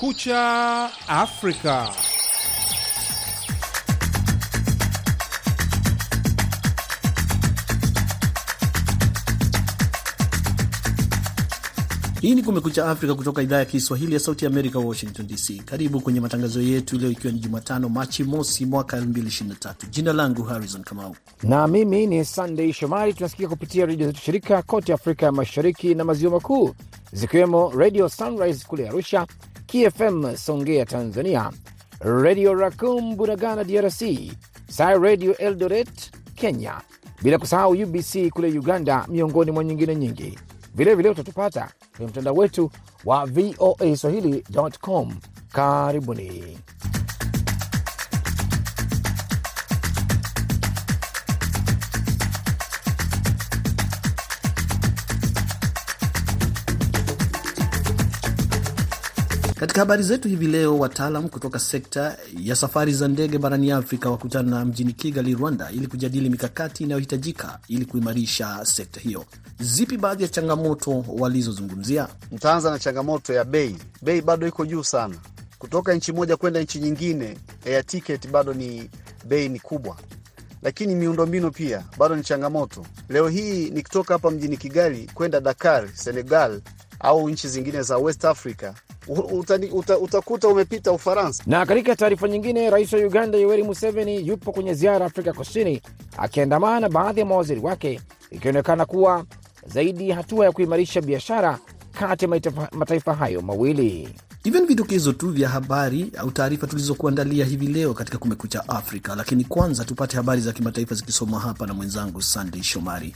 Kumekucha Afrika. Hii ni Kumekucha Afrika kutoka idhaa ya Kiswahili ya Sauti Amerika, Washington DC. Karibu kwenye matangazo yetu leo, ikiwa ni Jumatano Machi mosi mwaka 2023. Jina langu Harrison Kamau na mimi ni Sandei Shomari. Tunasikika kupitia redio zetu shirika kote Afrika ya Mashariki na Maziwa Makuu, zikiwemo Radio Sunrise kule Arusha, KFM Songea Tanzania, Radio Racum Bunagana DRC, Sai Radio Eldoret Kenya, bila kusahau UBC kule Uganda, miongoni mwa nyingine nyingi. Vilevile utatupata kwenye mtandao wetu wa VOA Swahili.com. Karibuni. Katika habari zetu hivi leo, wataalam kutoka sekta ya safari za ndege barani Afrika wakutana mjini Kigali, Rwanda, ili kujadili mikakati inayohitajika ili kuimarisha sekta hiyo. Zipi baadhi ya changamoto walizozungumzia? Nitaanza na changamoto ya bei. Bei bado iko juu sana, kutoka nchi moja kwenda nchi nyingine. Ya tiketi bado ni bei ni kubwa, lakini miundombinu pia bado ni changamoto. Leo hii nikitoka hapa mjini Kigali kwenda Dakar, Senegal au nchi zingine za West Africa Utani, uta, utakuta umepita Ufaransa. Na katika taarifa nyingine, rais wa Uganda Yoweri Museveni yupo kwenye ziara Afrika Kusini akiandamana na baadhi ya mawaziri wake, ikionekana kuwa zaidi hatua ya kuimarisha biashara kati ya mataifa hayo mawili. Hivyo ni vidokezo tu vya habari au taarifa tulizokuandalia hivi leo katika Kumekucha Afrika, lakini kwanza tupate habari za kimataifa zikisomwa hapa na mwenzangu Sandey Shomari.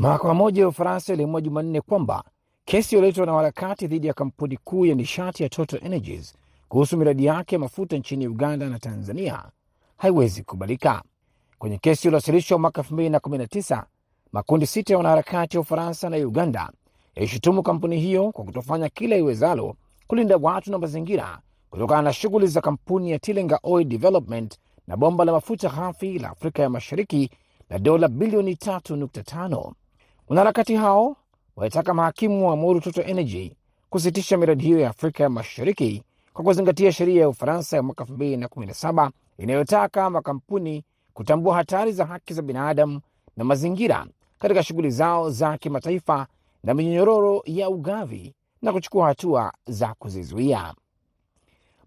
Mahakama moja ya Ufaransa iliamua Jumanne kwamba kesi iliyoletwa na harakati dhidi ya kampuni kuu ya nishati ya Total Energies kuhusu miradi yake ya mafuta nchini Uganda na Tanzania haiwezi kukubalika. Kwenye kesi iliyowasilishwa mwaka 2019 makundi sita ya wanaharakati wa Ufaransa na Uganda yaishutumu kampuni hiyo kwa kutofanya kila iwezalo kulinda watu na mazingira kutokana na shughuli za kampuni ya Tilenga Oil Development na bomba la mafuta ghafi la Afrika ya Mashariki la dola bilioni 3.5. Wanaharakati hao walitaka mahakimu waamuru Total Energy kusitisha miradi hiyo ya Afrika ya Mashariki kwa kuzingatia sheria ya Ufaransa ya mwaka 2017 inayotaka makampuni kutambua hatari za haki za binadamu na mazingira katika shughuli zao za kimataifa na minyororo ya ugavi na kuchukua hatua za kuzizuia.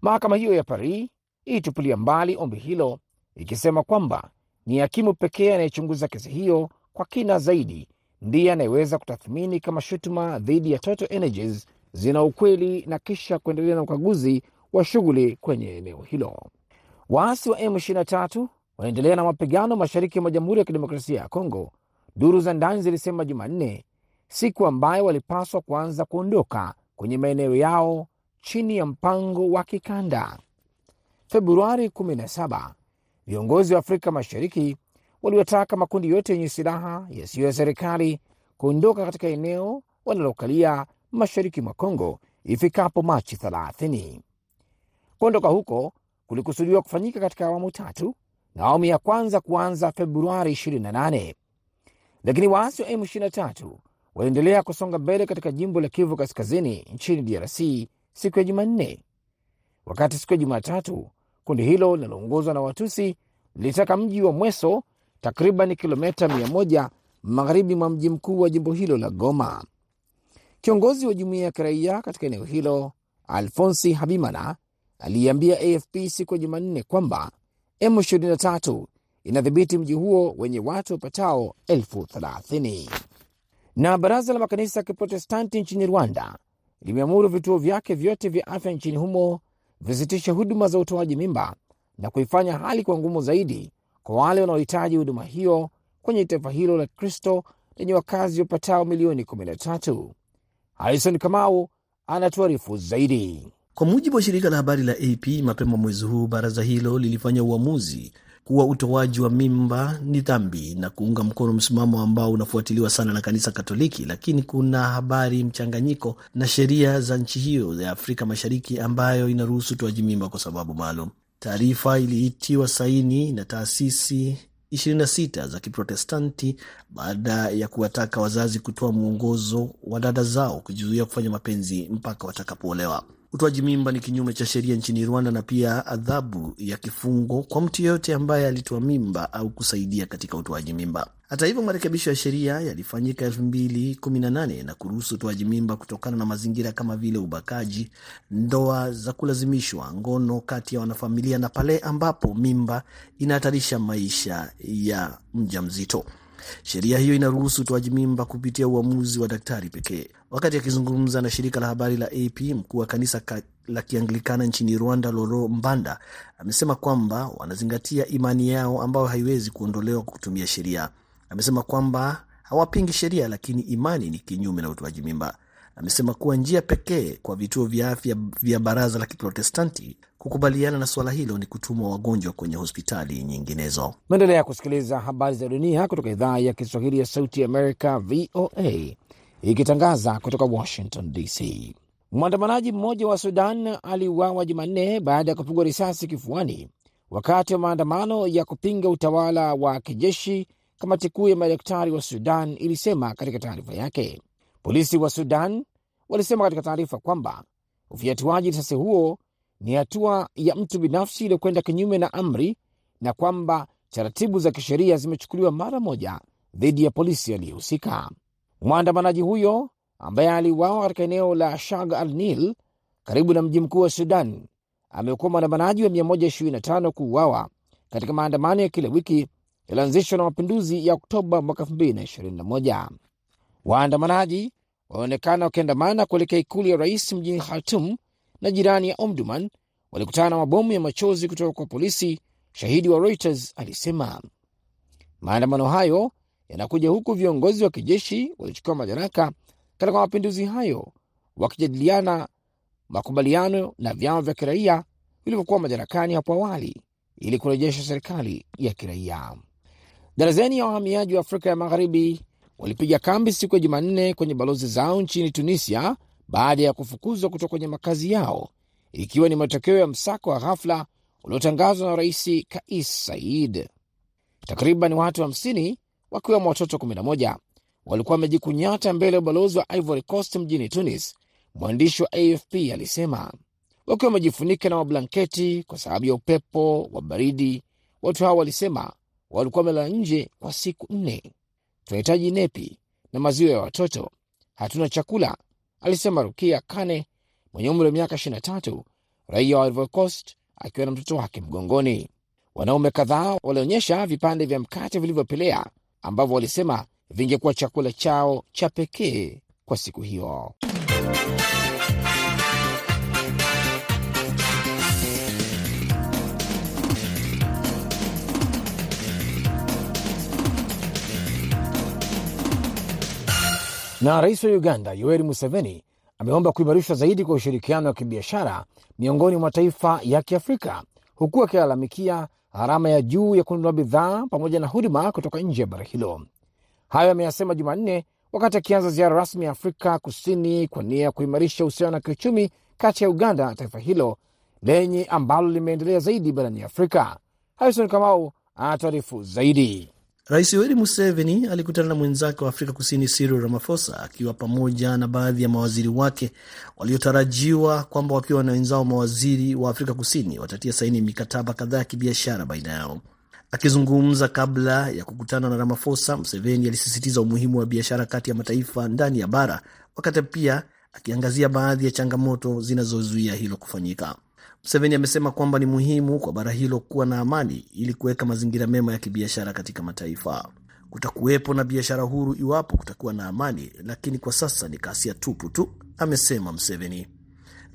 Mahakama hiyo ya Paris ilitupilia mbali ombi hilo ikisema kwamba ni hakimu pekee anayechunguza kesi hiyo kwa kina zaidi ndiye anayeweza kutathmini kama shutuma dhidi ya Total Energies zina ukweli na kisha kuendelea na ukaguzi wa shughuli kwenye eneo hilo. Waasi wa M23 wanaendelea na mapigano mashariki mwa Jamhuri ya Kidemokrasia ya Kongo, duru za ndani zilisema Jumanne, siku ambayo walipaswa kuanza kuondoka kwenye maeneo yao chini ya mpango wa kikanda. Februari 17 viongozi wa Afrika Mashariki waliwataka makundi yote yenye silaha yasiyo ya serikali kuondoka katika eneo wanalokalia mashariki mwa Kongo ifikapo Machi 30. Kuondoka huko kulikusudiwa kufanyika katika awamu tatu na awamu ya kwanza kuanza Februari 28, lakini waasi wa M23 waliendelea kusonga mbele katika jimbo la Kivu Kaskazini nchini DRC siku ya Jumanne, wakati siku ya Jumatatu kundi hilo linaloongozwa na Watusi lilitaka mji wa Mweso takriban kilomita 100 magharibi mwa mji mkuu wa jimbo hilo la Goma. Kiongozi wa jumuiya ya kiraia katika eneo hilo Alfonsi Habimana aliiambia AFP siku ya Jumanne kwamba M23 inadhibiti mji huo wenye watu wapatao elfu thelathini. Na baraza la makanisa ya Kiprotestanti nchini Rwanda limeamuru vituo vyake vyote vya afya nchini humo visitishe huduma za utoaji mimba na kuifanya hali kwa ngumu zaidi kwa wale wanaohitaji huduma hiyo kwenye taifa hilo la Kristo lenye wakazi wapatao milioni 13. Harison Kamau anatuarifu zaidi. Kwa mujibu wa shirika la habari la AP, mapema mwezi huu baraza hilo lilifanya uamuzi kuwa utoaji wa mimba ni dhambi na kuunga mkono msimamo ambao unafuatiliwa sana na kanisa Katoliki, lakini kuna habari mchanganyiko na sheria za nchi hiyo ya Afrika Mashariki ambayo inaruhusu utoaji mimba kwa sababu maalum. Taarifa iliitiwa saini na taasisi 26 za Kiprotestanti baada ya kuwataka wazazi kutoa mwongozo wa dada zao kujizuia kufanya mapenzi mpaka watakapoolewa. Utoaji mimba ni kinyume cha sheria nchini Rwanda na pia adhabu ya kifungo kwa mtu yeyote ambaye alitoa mimba au kusaidia katika utoaji mimba. Hata hivyo, marekebisho ya sheria yalifanyika 2018 na kuruhusu utoaji mimba kutokana na mazingira kama vile ubakaji, ndoa za kulazimishwa, ngono kati ya wanafamilia na pale ambapo mimba inahatarisha maisha ya mjamzito. Sheria hiyo inaruhusu utoaji mimba kupitia uamuzi wa daktari pekee. Wakati akizungumza na shirika la habari la AP, mkuu wa kanisa ka la Kianglikana nchini Rwanda, Loro Mbanda, amesema kwamba wanazingatia imani yao ambayo haiwezi kuondolewa kwa kutumia sheria. Amesema kwamba hawapingi sheria, lakini imani ni kinyume na utoaji mimba. Amesema kuwa njia pekee kwa vituo vya afya vya Baraza la Kiprotestanti kukubaliana na suala hilo ni kutumwa wagonjwa kwenye hospitali nyinginezo. Maendelea kusikiliza habari za dunia kutoka idhaa ya Kiswahili ya Sauti ya Amerika, VOA, ikitangaza kutoka Washington DC. Mwandamanaji mmoja wa Sudan aliuawa Jumanne baada ya kupigwa risasi kifuani wakati wa maandamano ya kupinga utawala wa kijeshi, kamati kuu ya madaktari wa Sudan ilisema katika taarifa yake. Polisi wa Sudan walisema katika taarifa kwamba ufyatuaji risasi huo ni hatua ya mtu binafsi iliyokwenda kinyume na amri na kwamba taratibu za kisheria zimechukuliwa mara moja dhidi ya polisi aliyehusika. Mwandamanaji huyo ambaye aliuawa katika eneo la Shag al Nil karibu na mji mkuu wa Sudan amekuwa mwandamanaji wa 125 kuuawa katika maandamano ya kila wiki yalianzishwa na mapinduzi ya Oktoba mwaka 2021. Waandamanaji wanaonekana wakiandamana kuelekea ikulu ya rais mjini Khartum na jirani ya Omduman walikutana na mabomu ya machozi kutoka kwa polisi. Shahidi wa Reuters alisema maandamano hayo yanakuja huku viongozi wa kijeshi walichukua madaraka katika mapinduzi hayo wakijadiliana makubaliano na vyama vya kiraia vilivyokuwa madarakani hapo awali ili kurejesha serikali ya kiraia. Darazeni ya wahamiaji wa Afrika ya Magharibi walipiga kambi siku ya Jumanne kwenye balozi zao nchini Tunisia baada ya kufukuzwa kutoka kwenye makazi yao, ikiwa ni matokeo ya msako wa ghafla uliotangazwa na Rais Kais Saied. Takriban watu 50 wakiwemo watoto 11 walikuwa wamejikunyata mbele ya ubalozi wa Ivory Coast mjini Tunis, mwandishi wa AFP alisema, wakiwa wamejifunika na mablanketi kwa sababu ya upepo wa baridi. Watu hao walisema walikuwa wamelala nje kwa siku nne. Tunahitaji nepi na maziwa ya watoto, hatuna chakula, alisema Rukia Kane mwenye umri wa miaka 23, raia wa Ivory Coast akiwa na mtoto wake mgongoni. Wanaume kadhaa walionyesha vipande vya mkate vilivyopelea ambavyo walisema vingekuwa chakula chao cha pekee kwa siku hiyo. Na rais wa Uganda Yoweri Museveni ameomba kuimarishwa zaidi kwa ushirikiano wa kibiashara miongoni mwa mataifa ya Kiafrika, huku akilalamikia gharama ya juu ya kununua bidhaa pamoja na huduma kutoka nje ya bara hilo. Hayo ameyasema Jumanne wakati akianza ziara rasmi ya Afrika Kusini kwa nia ya kuimarisha uhusiano wa kiuchumi kati ya Uganda na taifa hilo lenye ambalo limeendelea zaidi barani Afrika. Harison Kamau anataarifu zaidi. Rais Yoweri Museveni alikutana na mwenzake wa Afrika Kusini Cyril Ramaphosa akiwa pamoja na baadhi ya mawaziri wake waliotarajiwa kwamba wakiwa na wenzao mawaziri wa Afrika Kusini watatia saini mikataba kadhaa ya kibiashara baina yao. Akizungumza kabla ya kukutana na Ramaphosa, Museveni alisisitiza umuhimu wa biashara kati ya mataifa ndani ya bara, wakati pia akiangazia baadhi ya changamoto zinazozuia hilo kufanyika. Museveni amesema kwamba ni muhimu kwa bara hilo kuwa na amani ili kuweka mazingira mema ya kibiashara katika mataifa. Kutakuwepo na biashara huru iwapo kutakuwa na amani, lakini kwa sasa ni kasia tupu tu, amesema Museveni.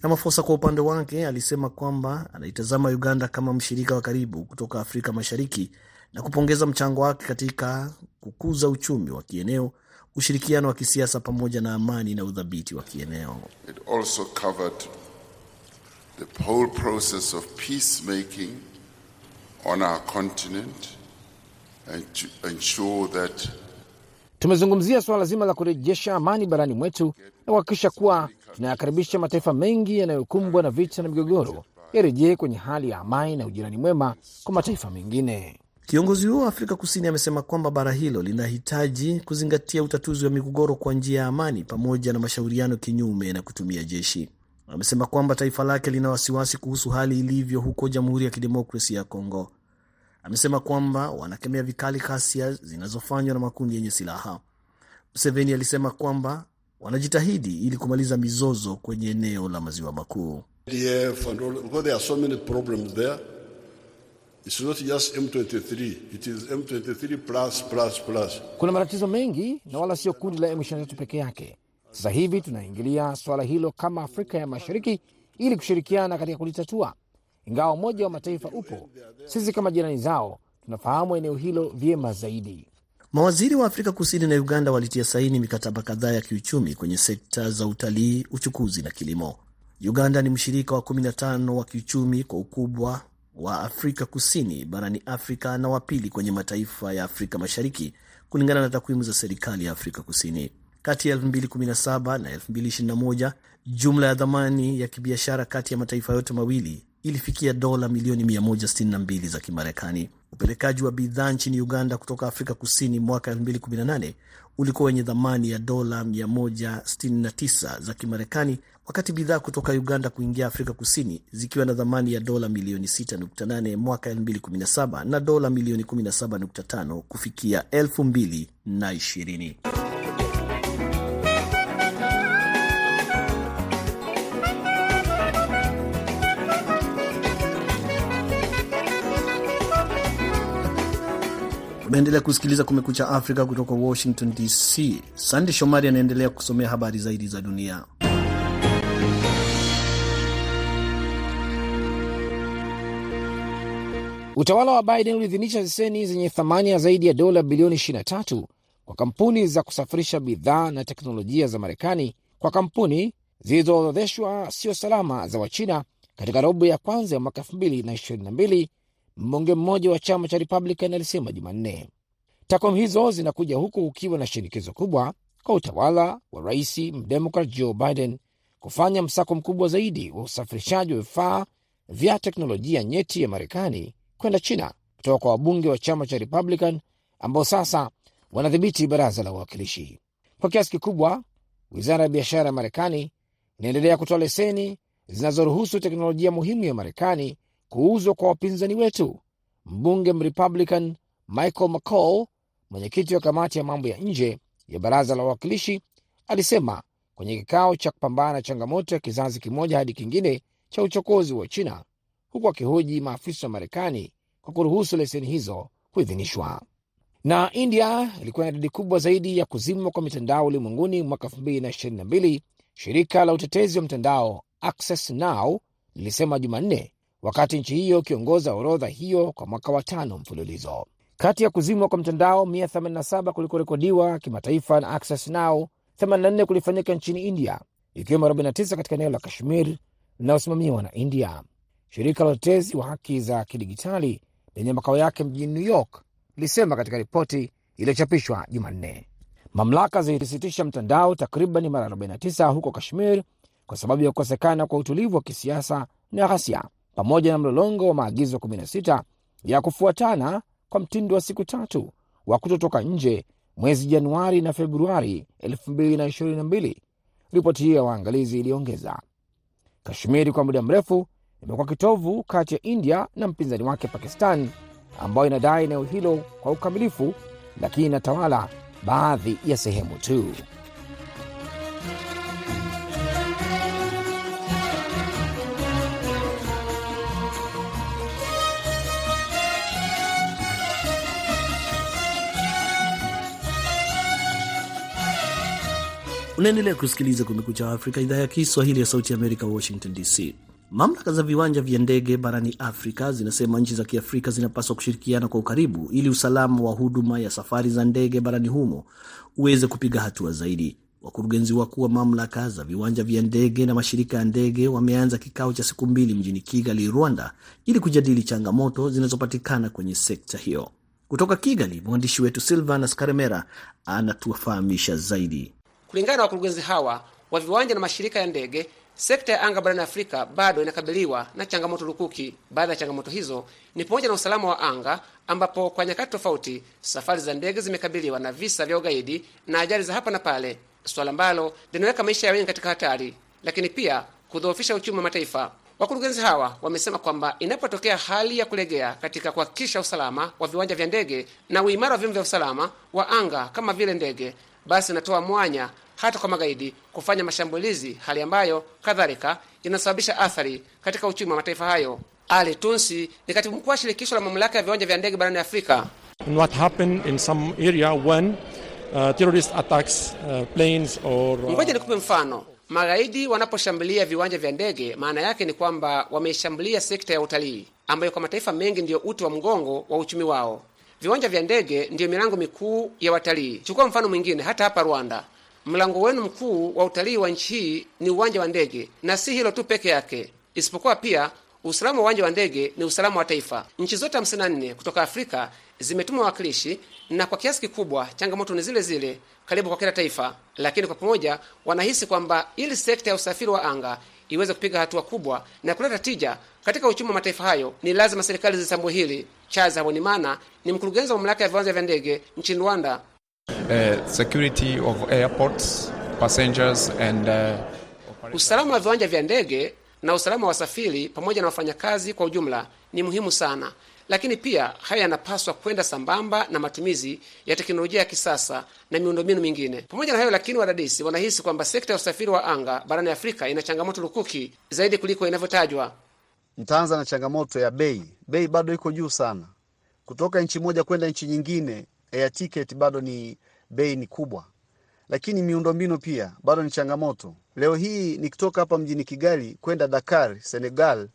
Ramaphosa kwa upande wake alisema kwamba anaitazama Uganda kama mshirika wa karibu kutoka Afrika Mashariki na kupongeza mchango wake katika kukuza uchumi wa kieneo, ushirikiano wa kisiasa pamoja na amani na udhabiti wa kieneo. It also covered the whole process of peacemaking on our continent and to ensure that Tumezungumzia suala zima la kurejesha amani barani mwetu na kuhakikisha kuwa tunayakaribisha mataifa mengi yanayokumbwa na vita na migogoro yarejee kwenye hali ya amani na ujirani mwema kwa mataifa mengine. Kiongozi huo wa Afrika Kusini amesema kwamba bara hilo linahitaji kuzingatia utatuzi wa migogoro kwa njia ya amani pamoja na mashauriano kinyume na kutumia jeshi. Amesema kwamba taifa lake lina wasiwasi kuhusu hali ilivyo huko Jamhuri ya Kidemokrasia ya Kongo. Amesema kwamba wanakemea vikali ghasia zinazofanywa na makundi yenye silaha. Museveni alisema kwamba wanajitahidi ili kumaliza mizozo kwenye eneo la maziwa makuu. Kuna matatizo mengi na wala sio kundi la M23 peke yake. Sasa hivi tunaingilia suala hilo kama Afrika ya Mashariki ili kushirikiana katika kulitatua. Ingawa Umoja wa Mataifa upo, sisi kama jirani zao tunafahamu eneo hilo vyema zaidi. Mawaziri wa Afrika Kusini na Uganda walitia saini mikataba kadhaa ya kiuchumi kwenye sekta za utalii, uchukuzi na kilimo. Uganda ni mshirika wa 15 wa kiuchumi kwa ukubwa wa Afrika Kusini barani Afrika na wa pili kwenye mataifa ya Afrika Mashariki kulingana na takwimu za serikali ya Afrika Kusini. Kati ya 2017 na 2021, jumla ya dhamani ya kibiashara kati ya mataifa yote mawili ilifikia dola milioni 162 za Kimarekani. Upelekaji wa bidhaa nchini Uganda kutoka Afrika Kusini mwaka 2018 ulikuwa wenye thamani ya dola 169 za Kimarekani, wakati bidhaa kutoka Uganda kuingia Afrika Kusini zikiwa na thamani ya dola milioni 6.8 mwaka 2017 na dola milioni 17.5 kufikia 2020. Unaendelea kusikiliza Kumekucha Afrika kutoka Washington DC. Sande Shomari anaendelea kusomea habari zaidi za dunia. Utawala wa Biden uliidhinisha leseni zenye thamani ya zaidi ya dola bilioni 23 kwa kampuni za kusafirisha bidhaa na teknolojia za Marekani kwa kampuni zilizoorodheshwa sio salama za Wachina katika robo ya kwanza ya mwaka 2022 mbunge mmoja wa chama cha Republican alisema Jumanne. Takwimu hizo zinakuja huku ukiwa na shinikizo kubwa kwa utawala wa rais mdemokrat Joe Biden kufanya msako mkubwa zaidi wa usafirishaji wa vifaa vya teknolojia nyeti ya Marekani kwenda China kutoka kwa wabunge wa chama cha Republican ambao sasa wanadhibiti baraza la wawakilishi kwa kiasi kikubwa. Wizara ya biashara ya Marekani inaendelea kutoa leseni zinazoruhusu teknolojia muhimu ya Marekani kuuzwa kwa wapinzani wetu. Mbunge Mrepublican Michael McCaul, mwenyekiti wa kamati ya mambo ya nje ya baraza la wawakilishi, alisema kwenye kikao cha kupambana na changamoto ya kizazi kimoja hadi kingine cha uchokozi wa China, huku akihoji maafisa wa Marekani kwa kuruhusu leseni hizo kuidhinishwa. Na India ilikuwa na idadi kubwa zaidi ya kuzimwa kwa mitandao ulimwenguni mwaka 2022, shirika la utetezi wa mtandao Access Now lilisema Jumanne, wakati nchi hiyo ikiongoza orodha hiyo kwa mwaka wa tano mfululizo. Kati ya kuzimwa kwa mtandao 187 kulikorekodiwa kimataifa na Access Now, 84 kulifanyika nchini India, ikiwemo 49 katika eneo la Kashmir linalosimamiwa na India. Shirika la utetezi wa haki za kidigitali lenye makao yake mjini New York lilisema katika ripoti iliyochapishwa Jumanne. Mamlaka zilisitisha mtandao takriban mara 49 huko Kashmir kwa sababu ya kukosekana kwa utulivu wa kisiasa na ghasia pamoja na mlolongo wa maagizo 16 ya kufuatana kwa mtindo wa siku tatu wa kutotoka nje mwezi Januari na Februari 2022. Ripoti hiyo ya waangalizi iliongeza, Kashmiri kwa muda mrefu imekuwa kitovu kati ya India na mpinzani wake Pakistan, ambayo inadai eneo hilo kwa ukamilifu, lakini inatawala baadhi ya sehemu tu. Unaendelea kusikiliza Kumekucha Afrika, idhaa ya Kiswahili ya Sauti ya Amerika, Washington DC. Mamlaka za viwanja vya ndege barani Afrika zinasema nchi za Kiafrika zinapaswa kushirikiana kwa ukaribu ili usalama wa huduma ya safari za ndege barani humo uweze kupiga hatua zaidi. Wakurugenzi wakuu wa mamlaka za viwanja vya ndege na mashirika ya ndege wameanza kikao cha siku mbili mjini Kigali, Rwanda, ili kujadili changamoto zinazopatikana kwenye sekta hiyo. Kutoka Kigali, mwandishi wetu Silvanus Karemera anatufahamisha zaidi. Kulingana na wakurugenzi hawa, wa viwanja na mashirika ya ndege, sekta ya anga barani Afrika bado inakabiliwa na changamoto lukuki. Baadhi ya changamoto hizo ni pamoja na usalama wa anga, ambapo kwa nyakati tofauti safari za ndege zimekabiliwa na visa vya ugaidi na ajali za hapa na pale, suala ambalo linaweka maisha ya wengi katika hatari, lakini pia kudhoofisha uchumi wa mataifa. Wakurugenzi hawa wamesema kwamba inapotokea hali ya kulegea katika kuhakikisha usalama wa viwanja vya ndege na uimara wa vyombo vya usalama wa anga kama vile ndege, basi inatoa mwanya hata kwa magaidi kufanya mashambulizi, hali ambayo kadhalika inasababisha athari katika uchumi wa mataifa hayo. Ali Tunsi ni katibu mkuu wa shirikisho la mamlaka ya viwanja vya ndege barani Afrika. And what happened in some area when uh, terrorist attacks uh, planes or uh, Ngoja nikupe mfano. Magaidi wanaposhambulia viwanja vya ndege, maana yake ni kwamba wameishambulia sekta ya utalii ambayo kwa mataifa mengi ndiyo uti wa mgongo wa uchumi wao. Viwanja vya ndege ndiyo milango mikuu ya watalii. Chukua mfano mwingine, hata hapa Rwanda, mlango wenu mkuu wa utalii wa nchi hii ni uwanja wa ndege, na si hilo tu peke yake, isipokuwa pia usalama wa uwanja wa ndege ni usalama wa taifa. Nchi zote 54 kutoka Afrika zimetuma wawakilishi, na kwa kiasi kikubwa changamoto ni zile zile karibu kwa kila taifa, lakini kwa pamoja wanahisi kwamba ili sekta ya usafiri wa anga iweze kupiga hatua kubwa na kuleta tija katika uchumi wa mataifa hayo, ni lazima serikali zitambue hili. Charles Habonimana ni mkurugenzi wa mamlaka ya viwanja vya ndege nchini Rwanda. uh, security of airports, passengers and uh, Usalama wa viwanja vya ndege na usalama wa wasafiri pamoja na wafanyakazi kwa ujumla ni muhimu sana, lakini pia haya yanapaswa kwenda sambamba na matumizi ya teknolojia ya kisasa na miundombinu mingine. Pamoja na hayo lakini, wadadisi wanahisi kwamba sekta ya usafiri wa anga barani Afrika ina changamoto lukuki zaidi kuliko inavyotajwa. Nitaanza na changamoto ya bei. Bei bado iko juu sana, kutoka nchi moja kwenda nchi nyingine, air ticket bado ni bei ni kubwa, lakini miundombinu pia bado ni changamoto. Leo hii nikitoka hapa mjini Kigali kwenda Dakar, Senegal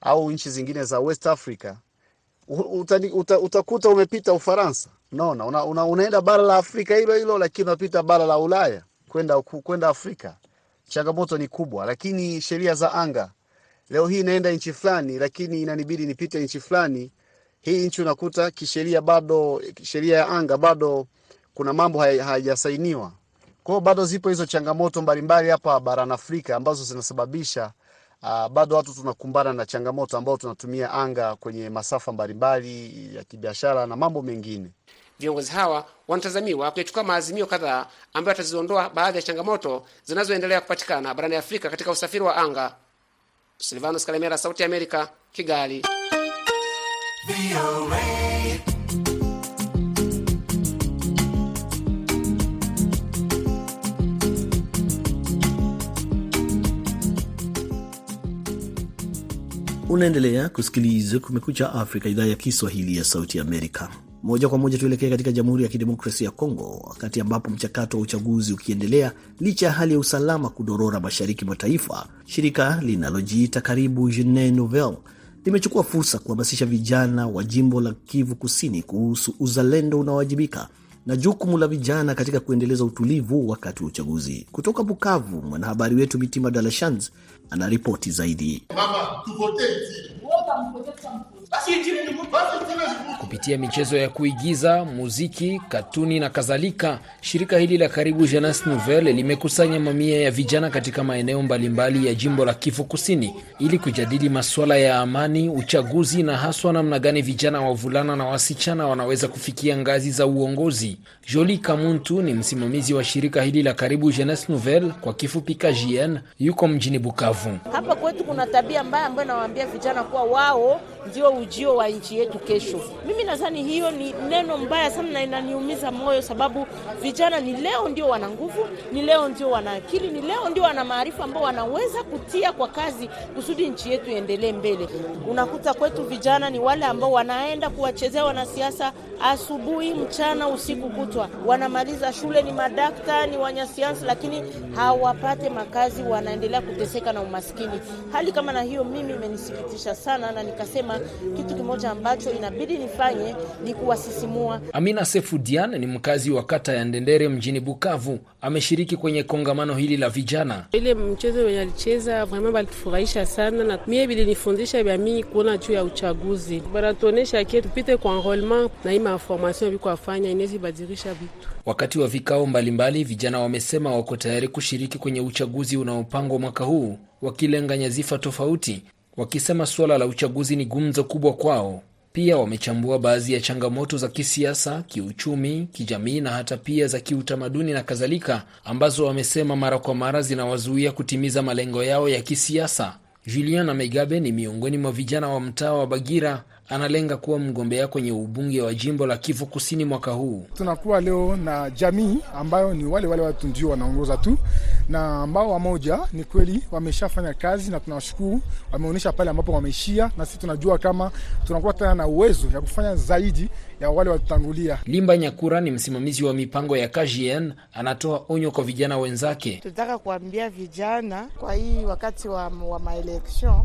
au nchi zingine za West Africa utani- uta, utakuta umepita Ufaransa. Unaona, una, una, unaenda bara la Afrika hilo hilo, lakini unapita bara la Ulaya kwenda kwenda Afrika. Changamoto ni kubwa, lakini sheria za anga leo hii naenda nchi fulani, lakini inanibidi nipite nchi fulani. Hii nchi unakuta kisheria bado, sheria ya anga bado kuna mambo hayajasainiwa. Kwa bado zipo hizo changamoto mbalimbali hapa barani Afrika ambazo zinasababisha uh, bado watu tunakumbana na changamoto ambao tunatumia anga kwenye masafa mbalimbali ya kibiashara na mambo mengine. Viongozi hawa wanatazamiwa kuyachukua maazimio kadhaa ambayo yataziondoa baadhi ya changamoto zinazoendelea kupatikana barani Afrika katika usafiri wa anga. Silvanos Kalemera, Sauti ya Amerika, Kigali. Unaendelea kusikiliza Kumekucha Afrika, idhaa ya Kiswahili ya Sauti Amerika. Moja kwa moja tuelekee katika Jamhuri ya Kidemokrasia ya Kongo, wakati ambapo mchakato wa uchaguzi ukiendelea licha ya hali ya usalama kudorora mashariki mwa taifa. Shirika linalojiita Karibu Jeune Nouvelle limechukua fursa kuhamasisha vijana wa jimbo la Kivu Kusini kuhusu uzalendo unaowajibika na jukumu la vijana katika kuendeleza utulivu wakati wa uchaguzi. Kutoka Bukavu, mwanahabari wetu Mitima Dalashans anaripoti zaidi. Kupitia michezo ya kuigiza, muziki, katuni na kadhalika, shirika hili la Karibu Jeunesse Nouvelle limekusanya mamia ya vijana katika maeneo mbalimbali ya jimbo la Kivu Kusini ili kujadili masuala ya amani, uchaguzi na haswa namna gani vijana wavulana na wasichana wanaweza kufikia ngazi za uongozi. Joli Kamuntu ni msimamizi wa shirika hili la Karibu Jeunesse Nouvelle, kwa kifupi KJN, yuko mjini Bukavu. Hapa kwetu kuna tabia mbaya ambayo inawaambia vijana kuwa wao ndio ujio wa nchi yetu kesho. Mimi nadhani hiyo ni neno mbaya sana na inaniumiza moyo, sababu vijana ni leo ndio wana nguvu, ni leo ndio wana akili, ni leo ndio wana maarifa ambao wanaweza kutia kwa kazi kusudi nchi yetu iendelee mbele. Unakuta kwetu vijana ni wale ambao wanaenda kuwachezea wanasiasa asubuhi, mchana, usiku kutwa, wanamaliza shule, ni madakta, ni wanyasiansi, lakini hawapate makazi, wanaendelea kuteseka na umaskini. Hali kama na hiyo mimi imenisikitisha sana, na nikasema. Kitu kimoja ambacho inabidi nifanye ni kuwasisimua. Amina Sefudian ni mkazi wa kata ya Ndendere mjini Bukavu, ameshiriki kwenye kongamano hili la vijana. Ile mchezo wenye alicheza vraiment balitufurahisha sana, na mie bilinifundisha vya mingi kuona juu ya uchaguzi, banatuonesha kie tupite kwa enrolement na hii maformation viko afanya inezi badirisha vitu. Wakati wa vikao mbalimbali, vijana wamesema wako tayari kushiriki kwenye uchaguzi unaopangwa mwaka huu, wakilenga nyazifa tofauti, wakisema suala la uchaguzi ni gumzo kubwa kwao. Pia wamechambua baadhi ya changamoto za kisiasa, kiuchumi, kijamii na hata pia za kiutamaduni na kadhalika, ambazo wamesema mara kwa mara zinawazuia kutimiza malengo yao ya kisiasa. Juliana Megabe ni miongoni mwa vijana wa mtaa wa Bagira, analenga kuwa mgombea kwenye ubunge wa jimbo la Kivu Kusini mwaka huu. Tunakuwa leo na jamii ambayo ni wale wale watu ndio wanaongoza tu, na ambao wamoja ni kweli wameshafanya kazi na tunawashukuru, wameonyesha pale ambapo wameishia, na sisi tunajua kama tunakuwa tena na uwezo ya kufanya zaidi ya wale watutangulia. Limba Nyakura ni msimamizi wa mipango ya KGN, anatoa onyo kwa vijana wenzake. Tunataka kuambia vijana kwa hii wakati wa, wa maelection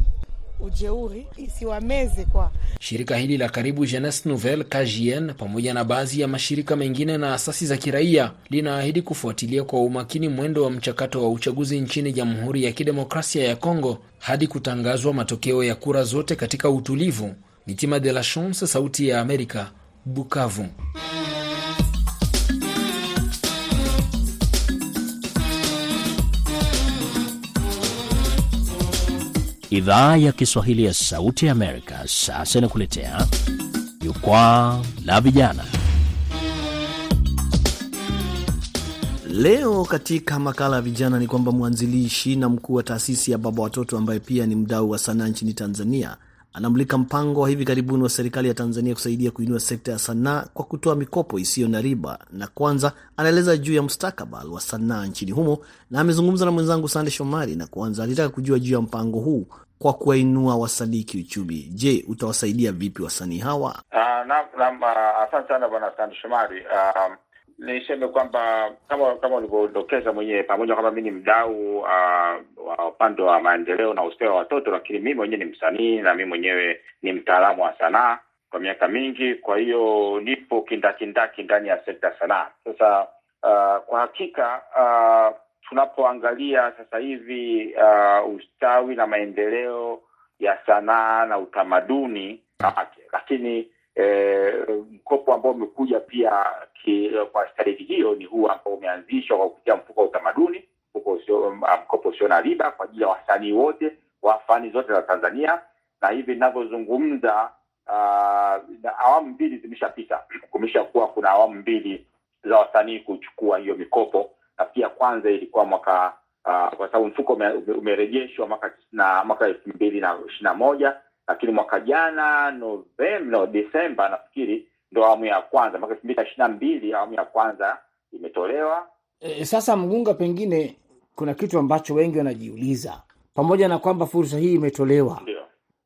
ujeuri isiwameze kwa shirika hili la karibu Jeunesse Nouvelle KJN pamoja na baadhi ya mashirika mengine na asasi za kiraia linaahidi kufuatilia kwa umakini mwendo wa mchakato wa uchaguzi nchini Jamhuri ya Kidemokrasia ya Kongo hadi kutangazwa matokeo ya kura zote katika utulivu. Mitima de la Chance, Sauti ya Amerika, Bukavu. Idhaa ya Kiswahili ya Sauti ya Amerika sasa inakuletea jukwaa la vijana. Leo katika makala ya vijana ni kwamba mwanzilishi na mkuu wa taasisi ya Baba Watoto ambaye pia ni mdau wa sanaa nchini Tanzania anamulika mpango wa hivi karibuni wa serikali ya Tanzania kusaidia kuinua sekta ya sanaa kwa kutoa mikopo isiyo na riba, na kwanza anaeleza juu ya mustakabali wa sanaa nchini humo, na amezungumza na mwenzangu Sande Shomari, na kwanza alitaka kujua juu ya mpango huu kwa kuwainua wasanii kiuchumi. Je, utawasaidia vipi wasanii hawa? Uh, na, na, uh, asante sana bwana Sande Shomari. Uh, niseme kwamba kama kama ulivyodokeza mwenyewe, pamoja kwamba mi ni mdau uh, wa upande wa maendeleo na ustawi wa watoto, lakini mi mwenyewe ni msanii na mi mwenyewe ni mtaalamu wa sanaa kwa miaka mingi. Kwa hiyo nipo kindakindaki ndani ya sekta ya sanaa. Sasa uh, kwa hakika uh, tunapoangalia sasa hivi uh, ustawi na maendeleo ya sanaa na utamaduni uh, lakini E, mkopo ambao umekuja pia kwa staili hiyo ni huu ambao umeanzishwa kwa kupitia mfuko wa utamaduni, mkopo usio na riba kwa ajili ya wasanii wote wa fani zote za Tanzania. Na hivi ninavyozungumza, uh, awamu mbili zimeshapita, kumesha kuwa kuna awamu mbili za wasanii kuchukua hiyo mikopo. Nafikiri ya kwanza ilikuwa mwaka uh, kwa sababu mfuko umerejeshwa mwaka na mwaka elfu mbili na ishirini na moja lakini mwaka jana Novemba no, Desemba nafikiri ndo awamu ya kwanza mwaka elfu mbili na ishirini na mbili awamu ya kwanza imetolewa. E, sasa Mgunga, pengine kuna kitu ambacho wengi wanajiuliza, pamoja na kwamba fursa hii imetolewa, Ndiyo.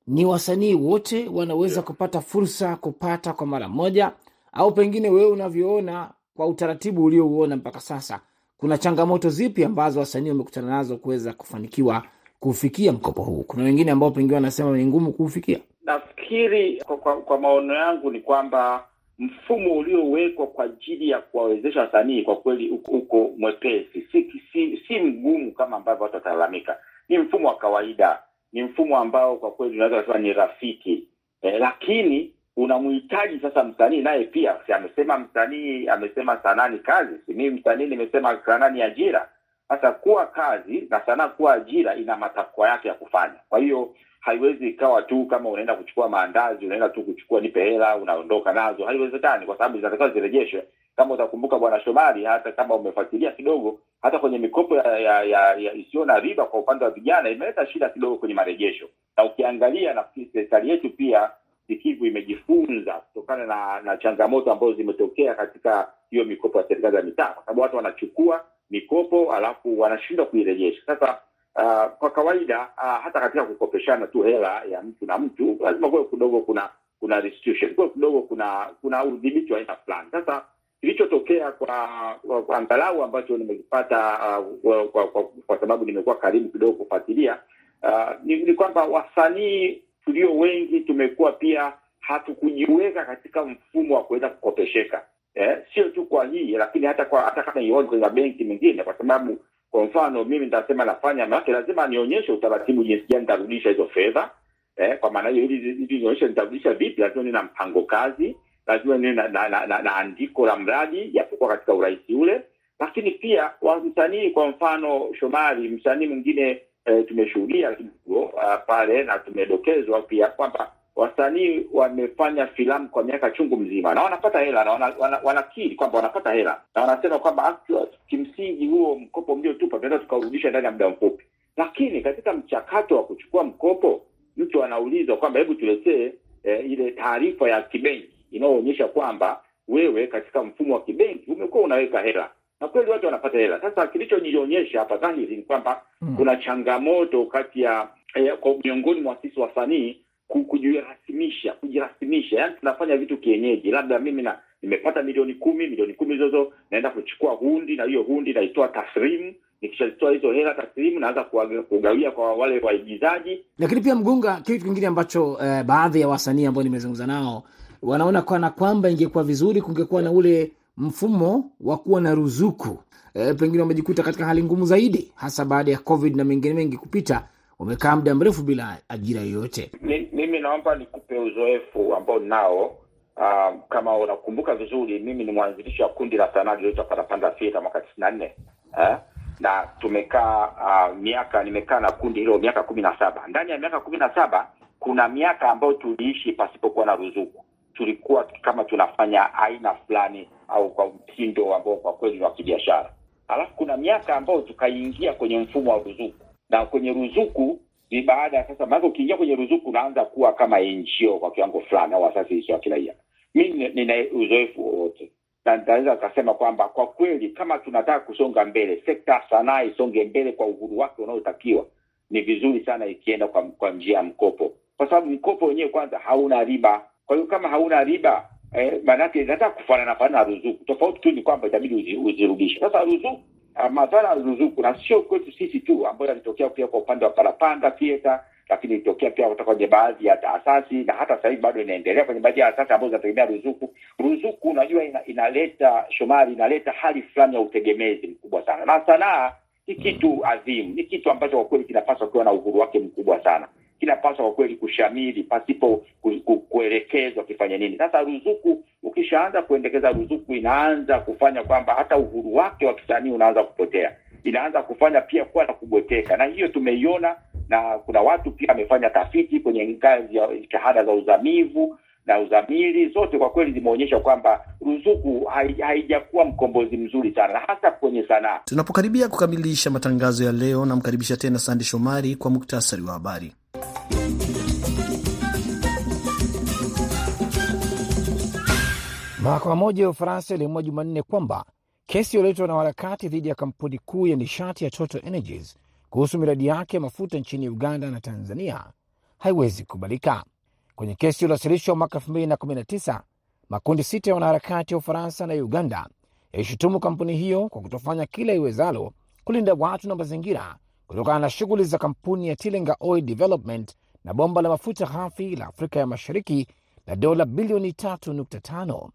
ni wasanii wote wanaweza kupata fursa kupata kwa mara moja, au pengine wewe unavyoona kwa utaratibu uliouona mpaka sasa, kuna changamoto zipi ambazo wasanii wamekutana nazo kuweza kufanikiwa kufikia mkopo huu? Kuna wengine ambao pengine wanasema ni ngumu kuufikia. Nafikiri kwa, kwa, kwa maono yangu ni kwamba mfumo uliowekwa kwa ajili ya kuwawezesha wasanii kwa kweli uko, mwepesi, si, si, si mgumu kama ambavyo watu watalalamika. Ni mfumo wa kawaida, ni mfumo ambao kwa kweli unaweza kusema ni rafiki eh, lakini unamhitaji sasa msanii naye pia. Si amesema msanii, amesema sanaa ni kazi, si mimi msanii nimesema sanaa ni ajira. Sasa kuwa kazi na sanaa kuwa ajira ina matakwa yake ya kufanya. Kwa hiyo haiwezi ikawa tu kama unaenda kuchukua maandazi, unaenda tu kuchukua nipe hela, unaondoka nazo. Haiwezekani, kwa sababu zinatakiwa zirejeshwe. Kama utakumbuka Bwana Shomari, hata kama umefuatilia kidogo, hata kwenye mikopo ya, ya, ya, ya isiyo na riba kwa upande wa vijana imeleta shida kidogo kwenye marejesho, na ukiangalia nafikiri serikali yetu pia sikivu imejifunza kutokana na na changamoto ambazo zimetokea katika hiyo mikopo ya serikali za mitaa, kwa sababu watu wanachukua mikopo alafu wanashindwa kuirejesha. Sasa uh, kwa kawaida uh, hata katika kukopeshana tu hela ya mtu na mtu lazima kuwe kidogo kuna kuna restitution, kuwe kidogo kuna kuna udhibiti wa aina fulani. Sasa kilichotokea kwa, kwa, kwa angalau ambacho nimekipata uh, kwa, kwa, kwa, kwa sababu nimekuwa karibu kidogo kufuatilia uh, ni, ni kwamba wasanii tulio wengi tumekuwa pia hatukujiweka katika mfumo wa kuweza kukopesheka eh, sio tu kwa hii lakini hata kwa hata kama ioni kwenye benki mengine, kwa sababu kwa mfano mimi nitasema nafanya maanake, lazima nionyeshe utaratibu jinsi gani nitarudisha hizo fedha eh, kwa maana hiyo ili nionyeshe nitarudisha vipi, lazima niwe na mpango kazi, lazima niwe na, na, na, na, na andiko la mradi japokuwa katika urahisi ule, lakini pia wa msanii, kwa mfano Shomari, msanii mwingine eh, tumeshuhudia kidogo uh, pale na tumedokezwa pia kwamba wasanii wamefanya filamu kwa miaka chungu mzima na wanapata hela na wana, wana, wanakiri kwamba wanapata hela na wanasema kwamba kimsingi huo mkopo mliotupa tunaweza tukaurudisha ndani ya muda mfupi, lakini katika mchakato wa kuchukua mkopo mtu anaulizwa kwamba hebu tuletee eh, ile taarifa ya kibenki inayoonyesha kwamba wewe katika mfumo wa kibenki umekuwa unaweka hela na kweli watu wanapata hela. Sasa kilichojionyesha hapa dhahiri ni kwamba mm, kuna changamoto kati ya eh, kwa miongoni mwa sisi wasanii kujirasimisha kujirasimisha, yani tunafanya vitu kienyeji. Labda mimi na nimepata milioni kumi, milioni kumi zozo naenda kuchukua hundi, na hiyo hundi naitoa taslimu. Nikishazitoa hizo hela taslimu, naanza kugawia kwa wale waigizaji. Lakini pia Mgunga, kitu kingine ambacho eh, baadhi ya wasanii ambao nimezungumza nao wanaona kana kwamba ingekuwa vizuri kungekuwa na ule mfumo wa kuwa na ruzuku. Eh, pengine wamejikuta katika hali ngumu zaidi, hasa baada ya COVID na mengine mengi kupita wamekaa muda mrefu bila ajira yoyote. Naomba nikupe uzoefu ambao nao. Uh, kama unakumbuka vizuri, mimi ni mwanzilishi wa kundi la sanaa lililoitwa Parapanda Theatre mwaka tisini na nne eh? na tumekaa uh, miaka nimekaa na kundi hilo miaka kumi na saba. Ndani ya miaka kumi na saba kuna miaka ambayo tuliishi pasipokuwa na ruzuku, tulikuwa kama tunafanya aina fulani au kwa mtindo ambao kwa kweli wa kibiashara, alafu kuna miaka ambayo tukaingia kwenye mfumo wa ruzuku na kwenye ruzuku ni baada ya sasa, maana ukiingia kwenye ruzuku unaanza kuwa kama NGO kwa kiwango fulani, au asasi ya kiraia. Mimi nina uzoefu wowote na nitaweza kasema kwamba kwa kweli kama tunataka kusonga mbele, sekta ya sanaa isonge mbele kwa uhuru wake unaotakiwa, ni vizuri sana ikienda kwa, kwa njia ya mkopo, kwa sababu mkopo wenyewe kwanza hauna riba. Kwa hiyo kama hauna riba eh, maanake inataka kufanana fanana na ruzuku. Tofauti tu ni kwamba itabidi uzirudishe. Sasa ruzuku Uh, madhara ya ruzuku na sio kwetu sisi tu, ambayo yalitokea pia kwa upande wa Parapanda theater, lakini ilitokea pia kutoka kwenye baadhi ya taasisi na hata sasa hivi bado inaendelea kwenye baadhi ya taasisi ambazo zinategemea ruzuku. Ruzuku unajua, ina, inaleta Shomari, inaleta hali fulani ya utegemezi mkubwa sana, na sanaa ni kitu adhimu, ni kitu ambacho kwa kweli kinapaswa kuwa na uhuru wake mkubwa sana, kinapaswa kwa kweli kushamili pasipo ku, ku, kuelekezwa kifanye nini. Sasa ruzuku ukishaanza kuendekeza ruzuku inaanza kufanya kwamba hata uhuru wake wa kisanii unaanza kupotea, inaanza kufanya pia kuwa na kubweteka, na hiyo tumeiona, na kuna watu pia wamefanya tafiti kwenye ngazi ya jitihada za uzamivu na uzamili, zote kwa kweli zimeonyesha kwamba ruzuku haijakuwa mkombozi mzuri sana, na hasa kwenye sanaa. Tunapokaribia kukamilisha matangazo ya leo, namkaribisha tena Sande Shomari kwa muktasari wa habari. Mahakama moja ya Ufaransa iliamua Jumanne kwamba kesi iliyoletwa na harakati dhidi ya kampuni kuu ya nishati ya Total Energies kuhusu miradi yake ya mafuta nchini Uganda na Tanzania haiwezi kukubalika. Kwenye kesi iliyowasilishwa mwaka 2019 makundi sita ya wanaharakati wa Ufaransa na Uganda yaishutumu kampuni hiyo kwa kutofanya kila iwezalo kulinda watu na mazingira kutokana na shughuli za kampuni ya Tilenga Oil Development na bomba la mafuta ghafi la Afrika ya Mashariki la dola bilioni 3.5.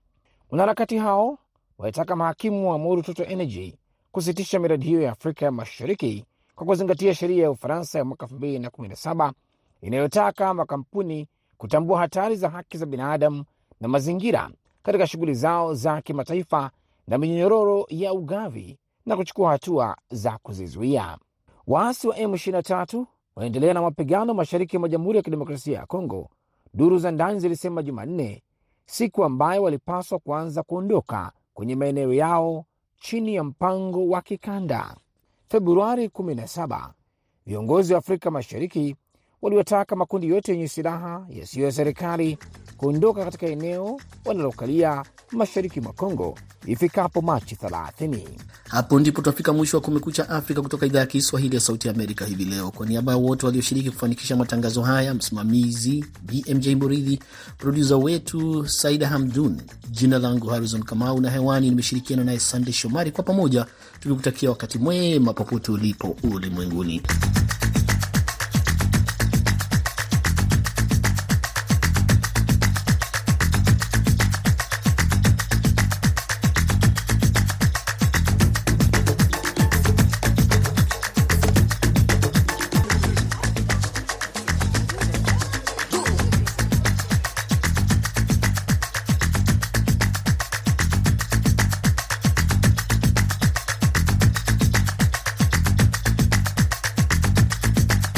Wanaharakati hao walitaka mahakimu waamuru Total Energy kusitisha miradi hiyo ya Afrika ya Mashariki kwa kuzingatia sheria ya Ufaransa ya mwaka 2017 inayotaka makampuni kutambua hatari za haki za binadamu na mazingira katika shughuli zao za kimataifa na minyororo ya ugavi na kuchukua hatua za kuzizuia. Waasi wa M23 wanaendelea na mapigano mashariki mwa Jamhuri ya Kidemokrasia ya Kongo, duru za ndani zilisema Jumanne, siku ambayo walipaswa kuanza kuondoka kwenye maeneo yao chini ya mpango wa kikanda. Februari 17 viongozi wa Afrika Mashariki waliwataka makundi yote yenye silaha yasiyo ya serikali kuondoka katika eneo wanalokalia mashariki mwa Kongo ifikapo Machi 30. Hapo ndipo tunafika mwisho wa Kumekucha Afrika kutoka idhaa ya Kiswahili ya Sauti Amerika hivi leo. Kwa niaba ya wote walioshiriki kufanikisha matangazo haya, msimamizi BMJ Muridhi, produsa wetu Saida Hamdun, jina langu Harrison Kamau na hewani nimeshirikiana naye Sandey Shomari, kwa pamoja tukikutakia wakati mwema popote ulipo ulimwenguni.